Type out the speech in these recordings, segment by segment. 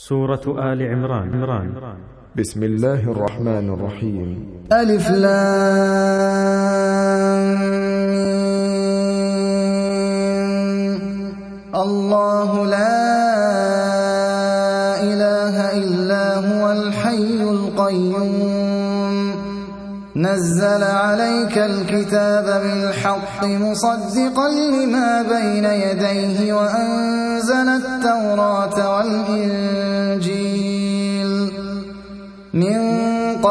سورة آل عمران. عمران. بسم الله الرحمن الرحيم. ألف لام. الله لا إله إلا هو الحي القيوم. نزل عليك الكتاب بالحق مصدقا لما بين يديه وأنزل التوراة والإنجيل.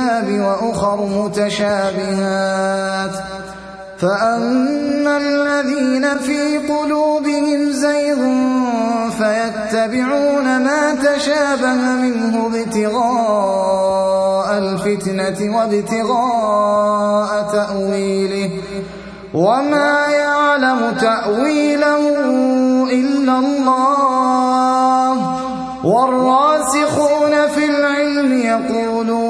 الكتاب وأخر متشابهات. فأما الذين في قلوبهم زيغ فيتبعون ما تشابه منه ابتغاء الفتنة وابتغاء تأويله. وما يعلم تأويله إلا الله. والراسخون في العلم يقولون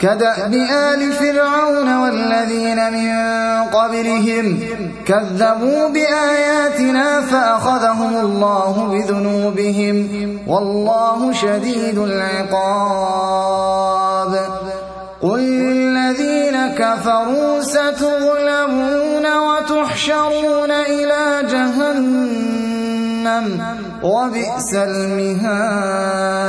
كدأب آل فرعون والذين من قبلهم كذبوا بآياتنا فأخذهم الله بذنوبهم والله شديد العقاب. قل للذين كفروا ستغلبون وتحشرون إلى جهنم وبئس المهاد.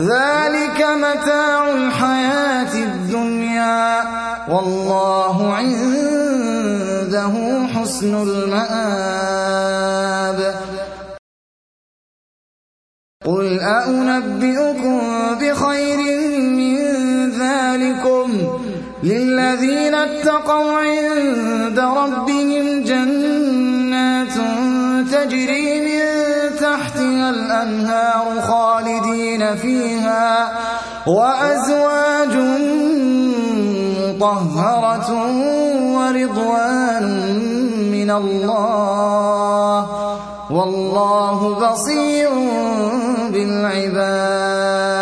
ذلك متاع الحياة الدنيا. والله عنده حسن المآب. قل أأنبئكم بخير من ذلكم للذين اتقوا عند ربهم الأنهار خالدين فيها وأزواج مطهرة ورضوان من الله والله بصير بالعباد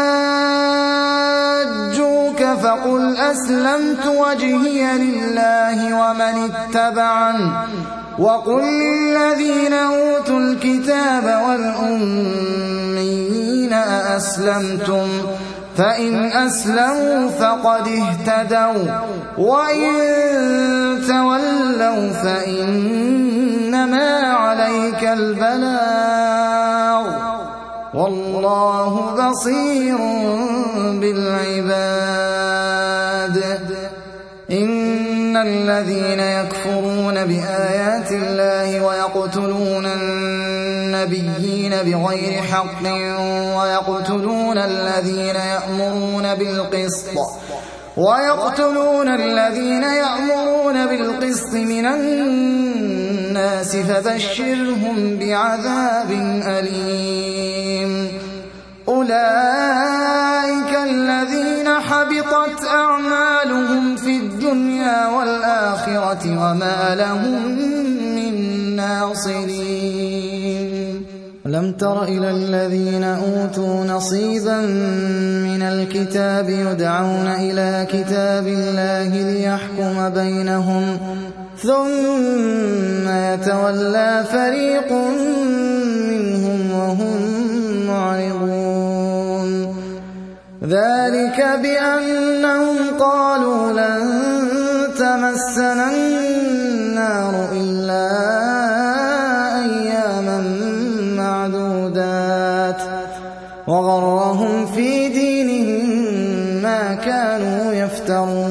فقل أسلمت وجهي لله ومن اتبعن وقل للذين أوتوا الكتاب والأميين أأسلمتم؟ فإن أسلموا فقد اهتدوا وإن تولوا فإنما عليك البلاغ والله بصير بالعباد. إن الذين يكفرون بآيات الله ويقتلون النبيين بغير حق ويقتلون الذين يأمرون بالقسط ويقتلون الذين يأمرون بالقسط من الناس فبشرهم بعذاب أليم. أولئك الذين حبطت أعمالهم في الدنيا والآخرة وما لهم من ناصرين. لم تر إلى الذين أوتوا نصيبا من الكتاب يدعون إلى كتاب الله ليحكم بينهم ثم يتولى فريق منهم وهم معرضون. ذلك بأنهم قالوا لن تمسنا النار إلا أياما معدودات. وغرهم في دينهم ما كانوا يفترون.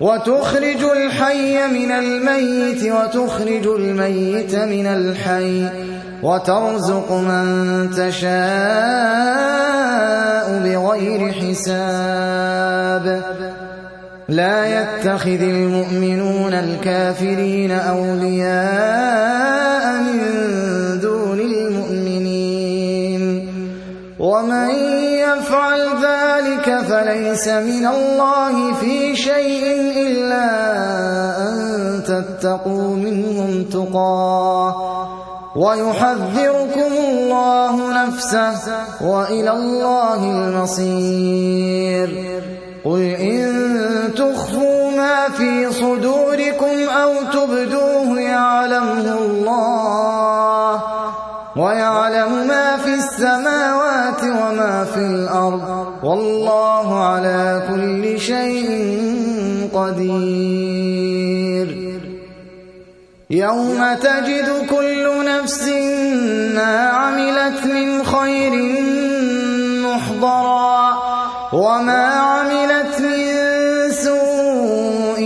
وتخرج الحي من الميت وتخرج الميت من الحي وترزق من تشاء بغير حساب. لا يتخذ المؤمنون الكافرين أولياء من دون المؤمنين. ومن يفعل ذلك فليس من الله في شيء إلا أن تتقوا منهم تقاه ويحذركم الله نفسه وإلى الله المصير. قل إن تخفوا ما في صدوركم أو تبدوه يعلمه الله ويعلم ما في السماوات وما في الأرض والله على كل شيء قدير. يوم تجد كل نفس ما عملت من خير محضرا وما عملت من سوء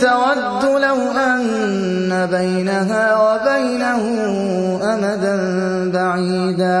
تود لو أن بينها وبينه أمدا بعيدا.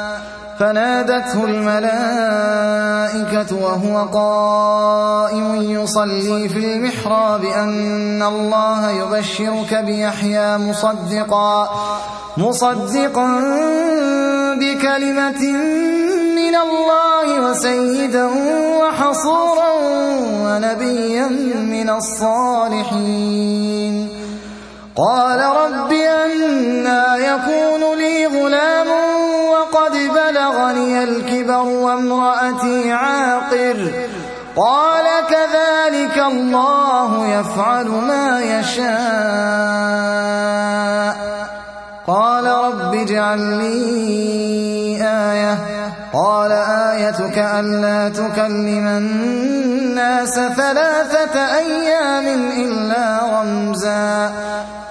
فنادته الملائكة وهو قائم يصلي في المحراب أن الله يبشرك بيحيى مصدقا مصدقا بكلمة من الله وسيدا وحصورا ونبيا من الصالحين. قال رب أنا يكون لي غلام بلغني الكبر وامرأتي عاقر. قال كذلك الله يفعل ما يشاء. قال رب اجعل لي آية. قال آيتك ألا تكلم الناس ثلاثة أيام إلا رمزا.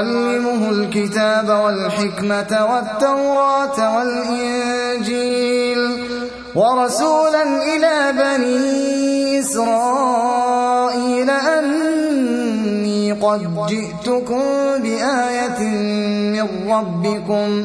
ويعلمه الكتاب والحكمة والتوراة والإنجيل ورسولا إلى بني إسرائيل أني قد جئتكم بآية من ربكم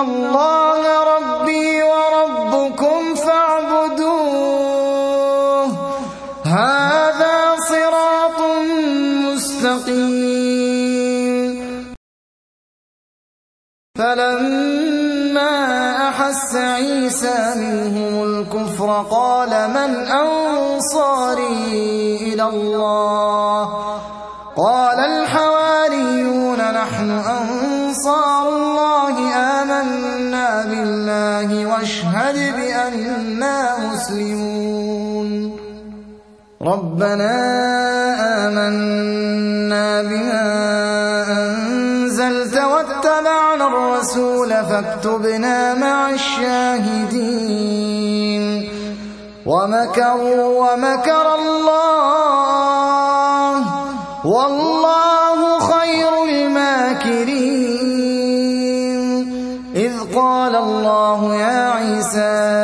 الله ربي وربكم فاعبدوه. هذا صراط مستقيم. فلما أحس عيسى منهم الكفر قال من أنصاري إلى الله؟ قال مسلمون ربنا آمنا بما أنزلت واتبعنا الرسول فاكتبنا مع الشاهدين. ومكروا ومكر الله. والله خير الماكرين. إذ قال الله يا عيسى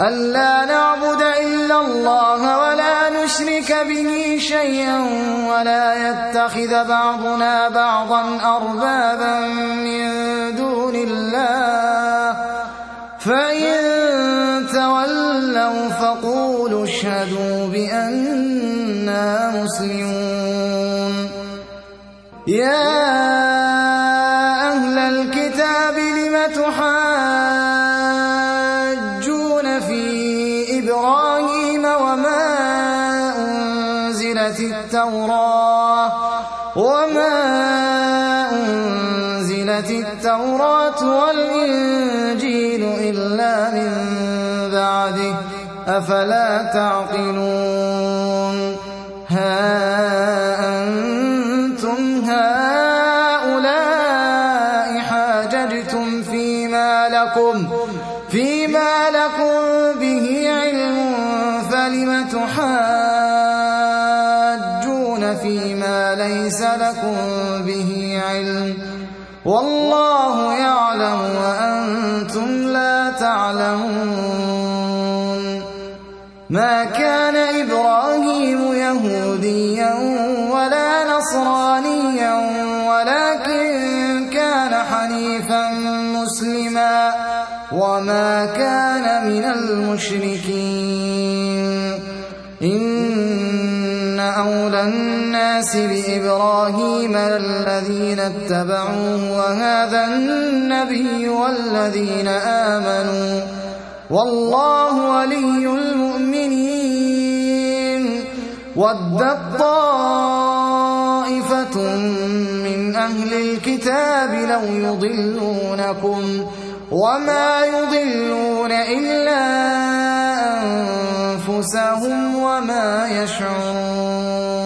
ألا نعبد إلا الله ولا نشرك به شيئا ولا يتخذ بعضنا بعضا أربابا من دون الله. فإن تولوا فقولوا اشهدوا بأننا مسلمون. يا التوراة وما أنزلت التوراة والإنجيل إلا من بعده أفلا تعقلون؟ ها أنتم هؤلاء حاججتم فيما لكم فيما لكم به ليس لكم به علم. والله يعلم وأنتم لا تعلمون. ما كان إبراهيم يهوديا ولا نصرانيا ولكن كان حنيفا مسلما. وما كان من المشركين الناس بإبراهيم الذين اتبعوه وهذا النبي والذين آمنوا. والله ولي المؤمنين. ودت طائفة من أهل الكتاب لو يضلونكم. وما يضلون إلا أنفسهم وما يشعرون.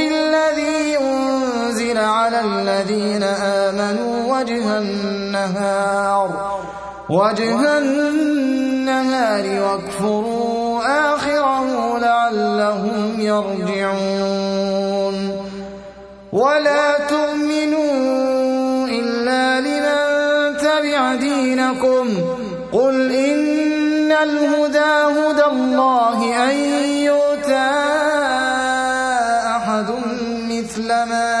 أنزل على الذين آمنوا وجه النهار. وجه النهار واكفروا آخره لعلهم يرجعون. ولا تؤمنوا إلا لمن تبع دينكم. قل إن الهدى هدى الله أن يؤتى أحد مثل ما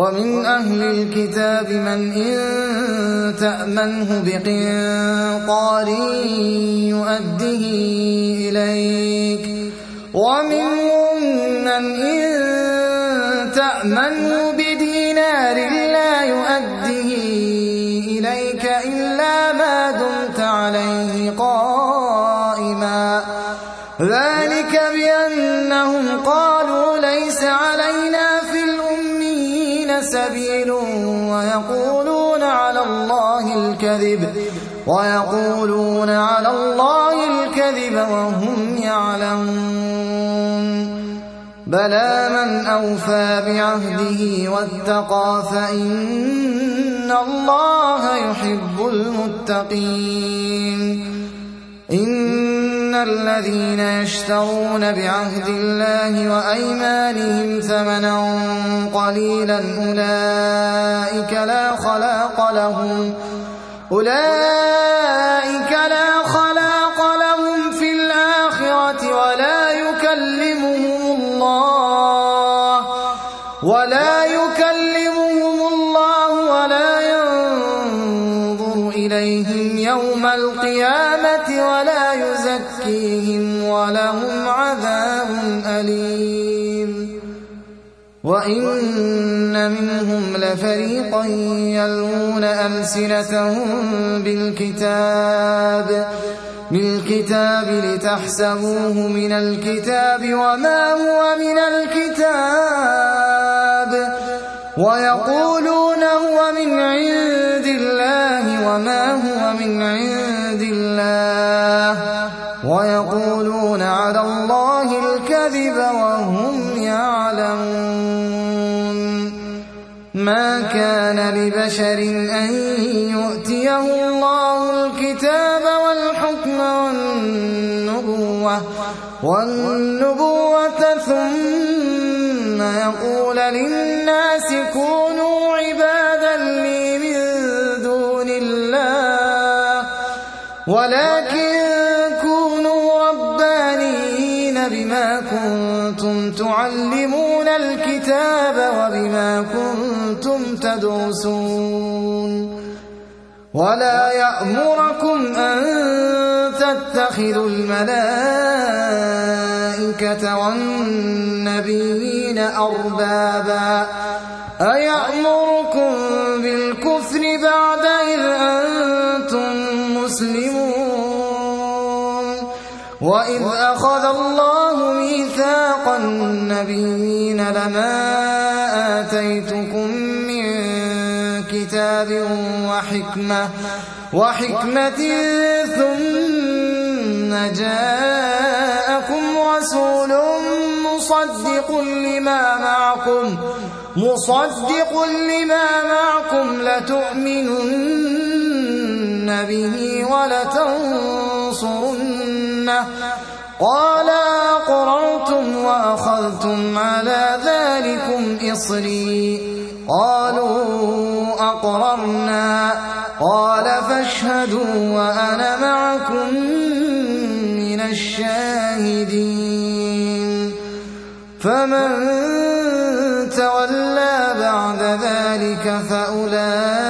ومن أهل الكتاب من إن تأمنه بقنطار يؤده إليك ومنهم من إن تأمنه بدينار لا يؤده إليك إلا ما دمت عليه قائما ذلك بأنهم قالوا ليس علينا سبيل ويقولون على الله الكذب ويقولون على الله الكذب وهم يعلمون. بلى من أوفى بعهده واتقى فإن الله يحب المتقين. الذين يشترون بعهد الله وأيمانهم ثمنا قليلا أولئك لا خلاق لهم أولئك لا ولهم عذاب أليم. وإن منهم لفريقا يلوون ألسنتهم بالكتاب بالكتاب لتحسبوه من الكتاب وما هو من الكتاب. ويقولون هو من عند الله وما هو من عند الله. كان لبشر أن يؤتيه الله الكتاب والحكم والنبوة والنبوة ثم يقول للناس كونوا عبادا لي من دون الله ولكن كونوا ربانيين بما كنتم تعلمون الكتاب وبما كنتم تدرسون ولا يأمركم أن تتخذوا الملائكة والنبيين أربابا أيأمركم بالكفر بعد إذ أنتم مسلمون وإذ أخذ الله ميثاق النبيين لما وحكمة وحكمة ثم جاءكم رسول مصدق لما معكم مصدق لما معكم لتؤمنن به ولتنصرنه. قال أقررتم وأخذتم على ذلكم إصري. قالوا أقررنا. قال فاشهدوا وأنا معكم من الشاهدين. فمن تولى بعد ذلك فأولئك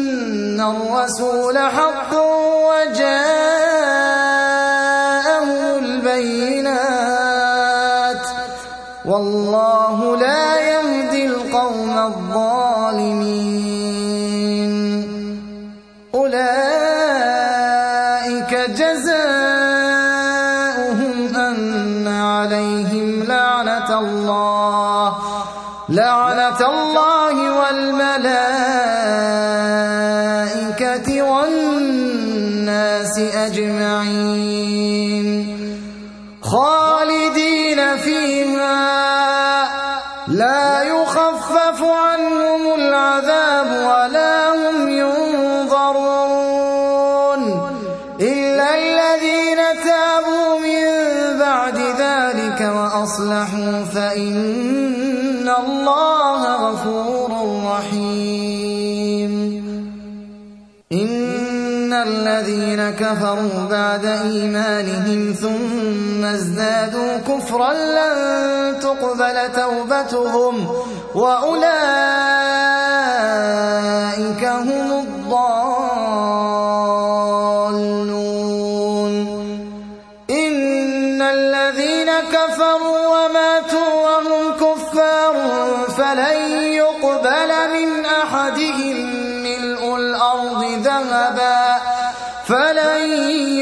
الرسول حق وجاءهم البينات والله لا يهدي القوم الظالمين أولئك جزاؤهم أن عليهم لعنة الله لعنة الله والملائكة وأصلحوا فإن الله غفور رحيم. إن الذين كفروا بعد إيمانهم ثم ازدادوا كفرا لن تقبل توبتهم. وأولئك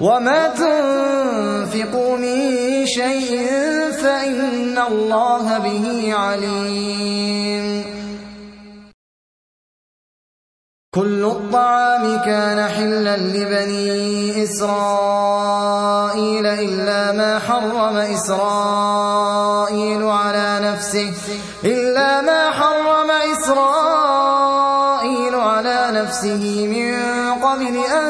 وما تنفقوا من شيء فإن الله به عليم كل الطعام كان حلا لبني إسرائيل إلا ما حرم إسرائيل على نفسه إلا ما حرم إسرائيل على نفسه من قبل أن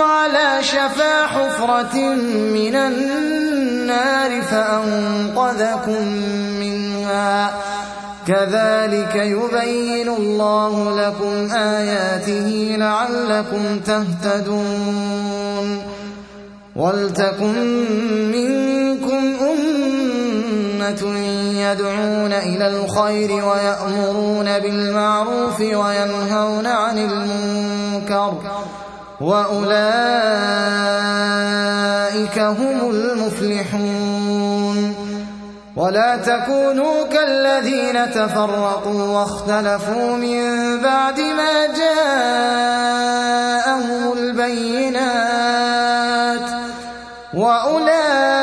على شفا حفرة من النار فأنقذكم منها. كذلك يبين الله لكم آياته لعلكم تهتدون. ولتكن منكم أمة يدعون إلى الخير ويأمرون بالمعروف وينهون عن المنكر. وأولئك هم المفلحون. ولا تكونوا كالذين تفرقوا واختلفوا من بعد ما جاءهم البينات. وأولئك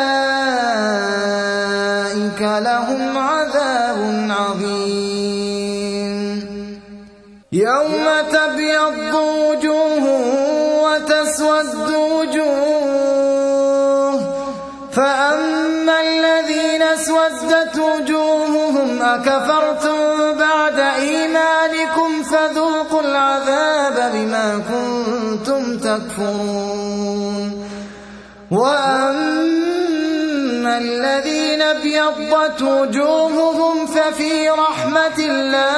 أسودت وجوههم أكفرتم بعد إيمانكم فذوقوا العذاب بما كنتم تكفرون. وأما الذين ابيضت وجوههم ففي رحمة الله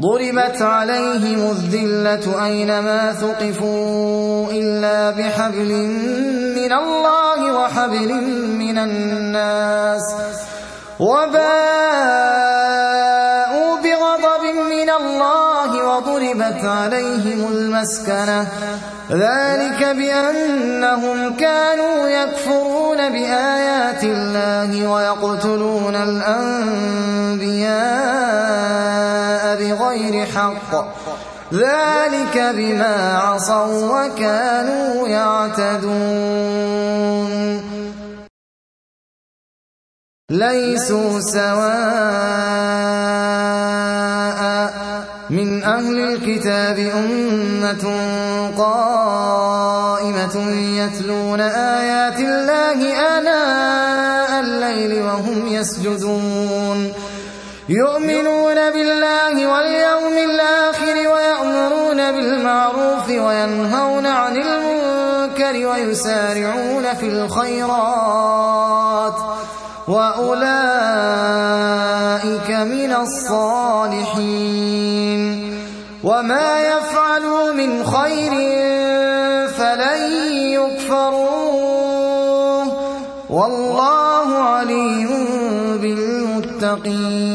ضربت عليهم الذلة أينما ثقفوا إلا بحبل من الله وحبل من الناس وباءوا بغضب من الله وضربت عليهم المسكنة ذلك بأنهم كانوا يكفرون بآيات الله ويقتلون الأنبياء بغير حق. ذلك بما عصوا وكانوا يعتدون. ليسوا سواء من أهل الكتاب أمة قائمة يتلون آيات الله بالمعروف وينهون عن المنكر ويسارعون في الخيرات وأولئك من الصالحين وما يفعلوا من خير فلن يكفروه والله عليم بالمتقين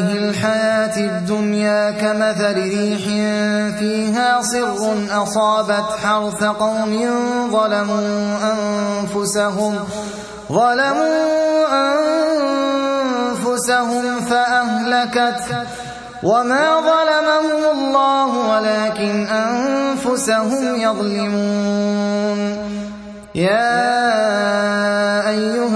كمثل ريح فيها صر أصابت حرث قوم ظلموا أنفسهم ظلموا أنفسهم فأهلكت وما ظلمهم الله ولكن أنفسهم يظلمون. يا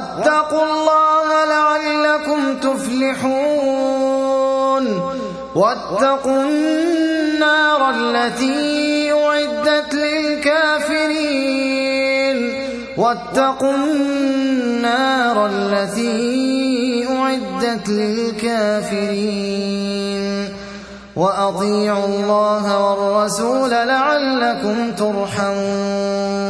واتقوا الله لعلكم تفلحون. واتقوا النار التي أعدت للكافرين. واتقوا النار التي أعدت للكافرين. وأطيعوا الله والرسول لعلكم ترحمون.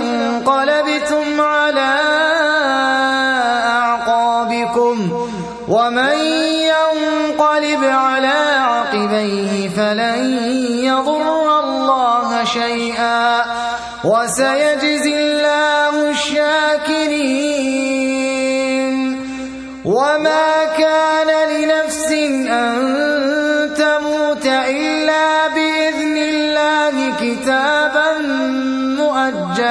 انقلبتم على أعقابكم ومن ينقلب على عقبيه فلن يضر الله شيئا وسيجزي الله الشاكرين.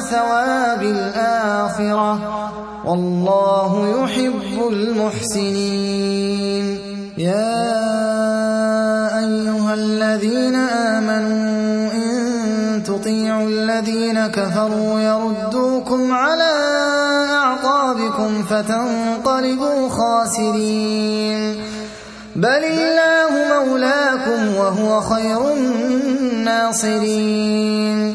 ثواب الآخرة. والله يحب المحسنين. يا أيها الذين آمنوا إن تطيعوا الذين كفروا يردوكم على أعقابكم فتنقلبوا خاسرين. بل الله مولاكم وهو خير الناصرين.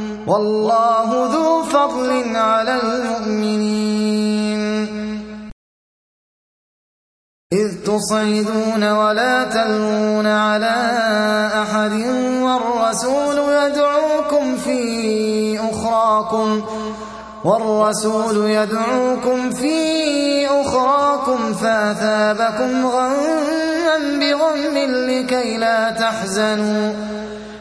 والله ذو فضل على المؤمنين. إذ تصعدون ولا تلوون على أحد والرسول يدعوكم في أخراكم والرسول يدعوكم في أخراكم فأثابكم غما بغم لكي لا تحزنوا.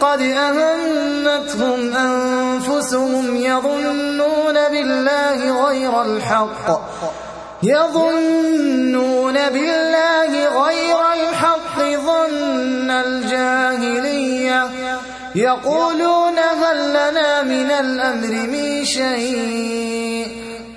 قد أهمتهم أنفسهم يظنون بالله غير الحق. يظنون بالله غير الحق ظن الجاهلية. يقولون هل لنا من الأمر من شيء؟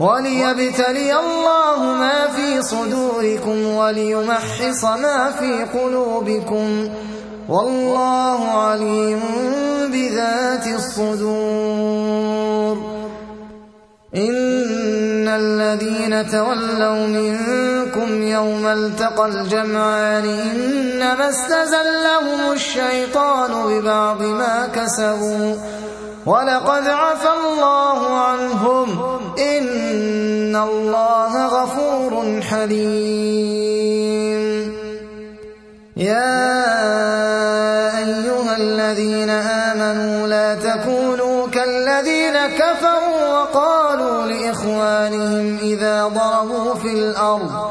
وليبتلي الله ما في صدوركم وليمحص ما في قلوبكم والله عليم بذات الصدور. إن الذين تولوا منكم يوم التقى الجمعان إنما استزلهم الشيطان ببعض ما كسبوا ولقد عفى الله عنهم. إن الله غفور حليم. يا أيها الذين آمنوا لا تكونوا الذين كفروا وقالوا لإخوانهم إذا ضربوا في الأرض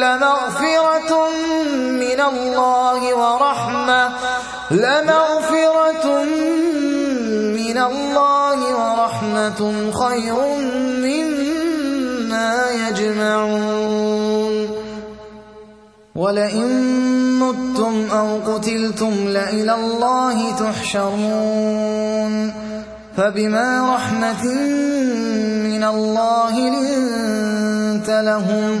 لمغفرة من الله ورحمة. لمغفرة من الله ورحمة خير مما يجمعون. ولئن متم أو قتلتم لإلى الله تحشرون. فبما رحمة من الله لنت لهم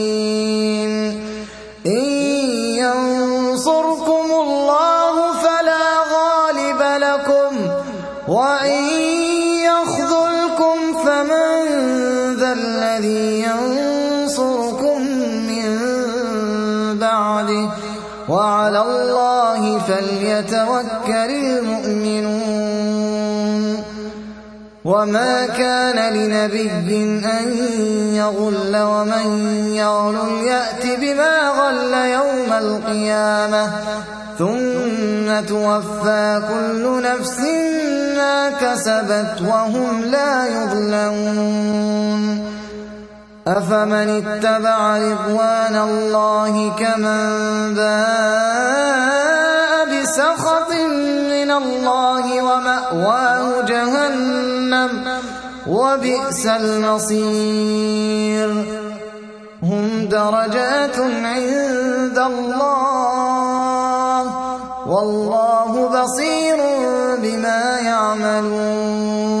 فليتوكل المؤمنون. وما كان لنبي أن يغل ومن يغل يأت بما غل يوم القيامة. ثم توفى كل نفس ما كسبت وهم لا يظلمون. أفمن اتبع رضوان الله كمن باء بسخط من الله ومأواه جهنم وبئس المصير. هم درجات عند الله. والله بصير بما يعملون.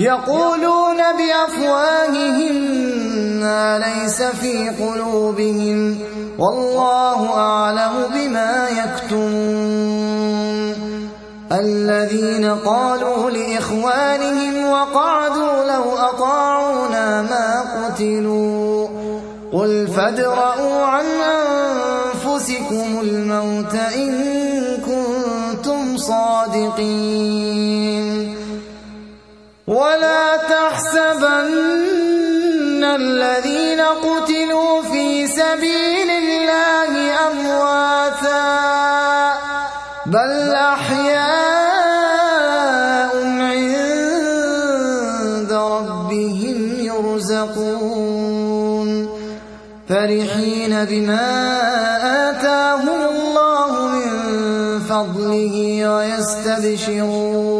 يقولون بأفواههم ما ليس في قلوبهم والله أعلم بما يكتمون. الذين قالوا لإخوانهم وقعدوا لو أطاعونا ما قتلوا. قل فادرءوا عن أنفسكم الموت إن كنتم صادقين. ولا تحسبن الذين قتلوا في سبيل الله أمواتا بل أحياء عند ربهم يرزقون. فرحين بما آتاهم الله من فضله ويستبشرون.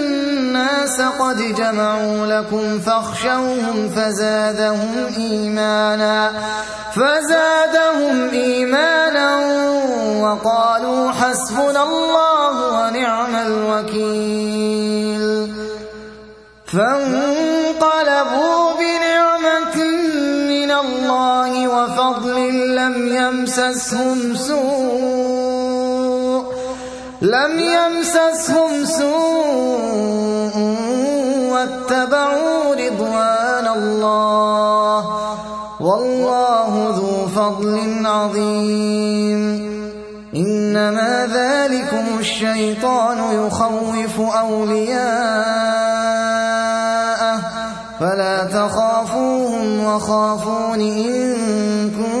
قد جمعوا لكم فاخشوهم فزادهم إيمانا فزادهم إيمانا وقالوا حسبنا الله ونعم الوكيل. فانقلبوا بنعمة من الله وفضل لم يمسسهم سوء لم يمسسهم سوء واتبعوا رضوان الله. والله ذو فضل عظيم. إنما ذلكم الشيطان يخوف أولياءه. فلا تخافوهم وخافون إن كنتم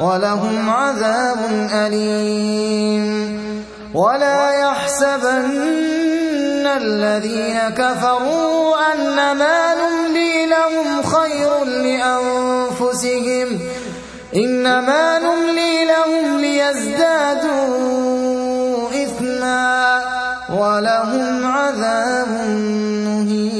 ولهم عذاب أليم. ولا يحسبن الذين كفروا أنما نملي لهم خير لأنفسهم. إنما نملي لهم ليزدادوا إثما ولهم عذاب مهين.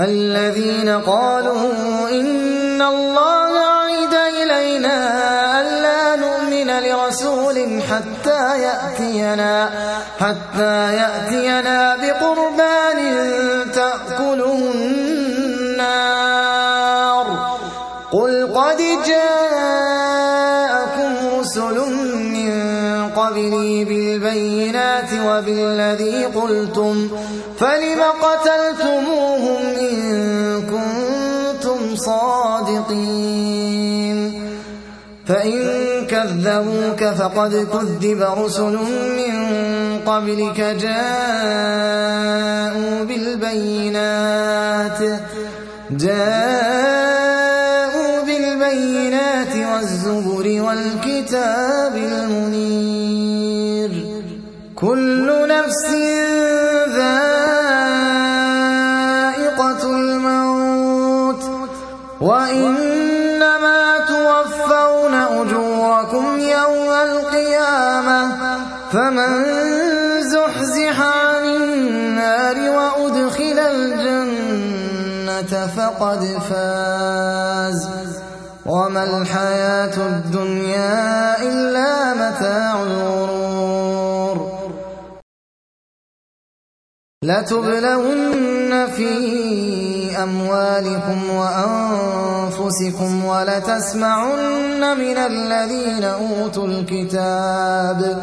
الذين قالوا إن الله عيد إلينا ألا نؤمن لرسول حتى يأتينا حتى يأتينا بقربان تأكله النار. قل قد جاءكم رسل من قبلي بالبينات وبالذي قلتم فلم قتلتموهم صادقين. فإن كذبوك فقد كذب رسل من قبلك جاءوا بالبينات. جاءوا بالبينات والزبر والكتاب المنير. كل نفس فقد فاز وما الحياة الدنيا إلا متاع الغرور. لتبلون في أموالكم وأنفسكم ولتسمعن من الذين أوتوا الكتاب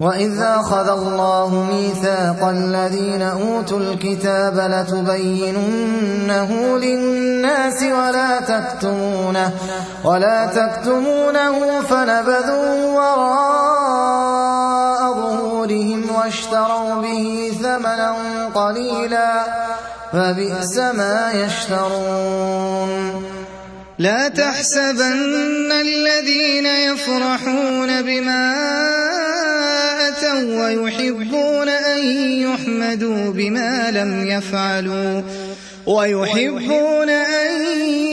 وإذ أخذ الله ميثاق الذين أوتوا الكتاب لتبيننه للناس ولا تكتمونه ولا تكتمونه فنبذوا وراء ظهورهم واشتروا به ثمنا قليلا فبئس ما يشترون لا تحسبن الذين يفرحون بما أتوا ويحبون أن يحمدوا بما لم يفعلوا ويحبون أن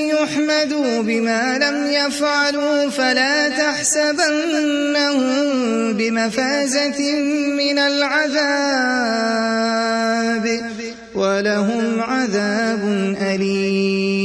يحمدوا بما لم يفعلوا فلا تحسبنهم بمفازة من العذاب ولهم عذاب أليم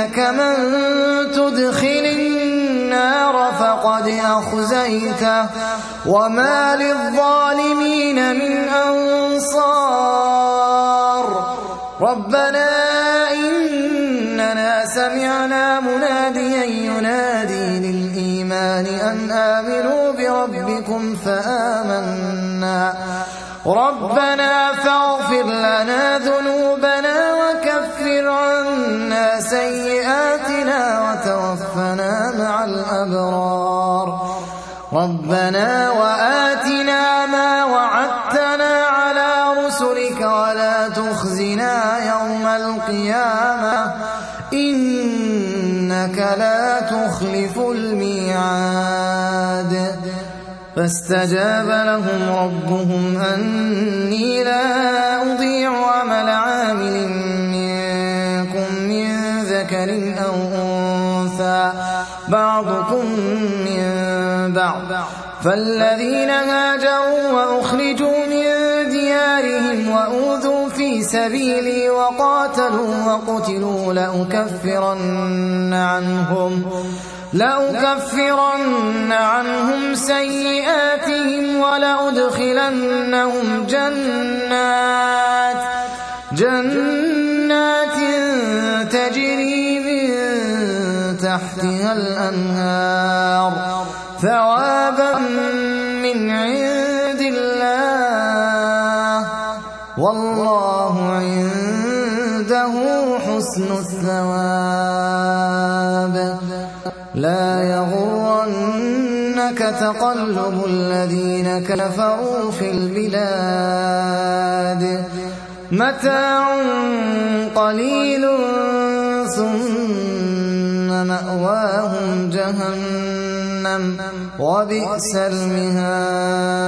إنك من تدخل النار فقد أخزيته. وما للظالمين من أنصار. ربنا إننا سمعنا مناديا ينادي للإيمان أن آمنوا بربكم فآمنا. ربنا فاغفر لنا ذنوبنا وكفر عنا سيئاتنا وتوفنا مع الأبرار. ربنا وآتنا ما وعدتنا على رسلك ولا تخزنا يوم القيامة. إنك لا تخلف الميعاد. فاستجاب لهم ربهم أني لا أضيع عمل عامل بعضكم من بعض. فالذين هاجروا وأخرجوا من ديارهم وأوذوا في سبيلي وقاتلوا وقتلوا لأكفرن عنهم. لأكفرن عنهم سيئاتهم ولأدخلنهم جنات. تحتها الأنهار ثوابا من عند الله. والله عنده حسن الثواب. لا يغرنك تقلب الذين كفروا في البلاد. متاع قليل ثم مأواهم جهنم وبئس المهاد.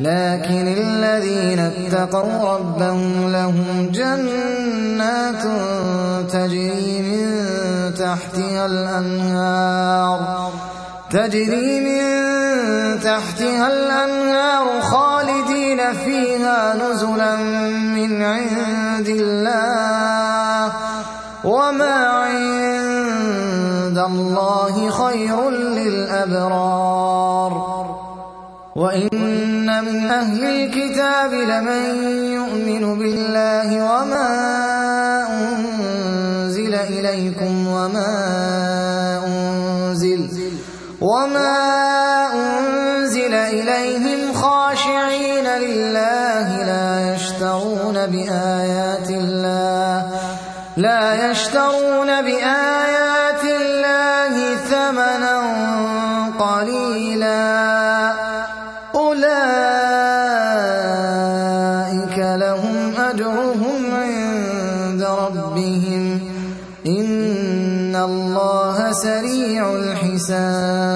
لكن الذين اتقوا ربهم لهم جنات تجري من تحتها الأنهار. تجري من تحتها الأنهار خالدين فيها نزلا من عند الله. وما الله خير للأبرار. وإن من أهل الكتاب لمن يؤمن بالله وما أنزل إليكم وما أنزل وما أنزل إليهم خاشعين لله لا يشترون بآيات الله لا يشترون بآيات سريع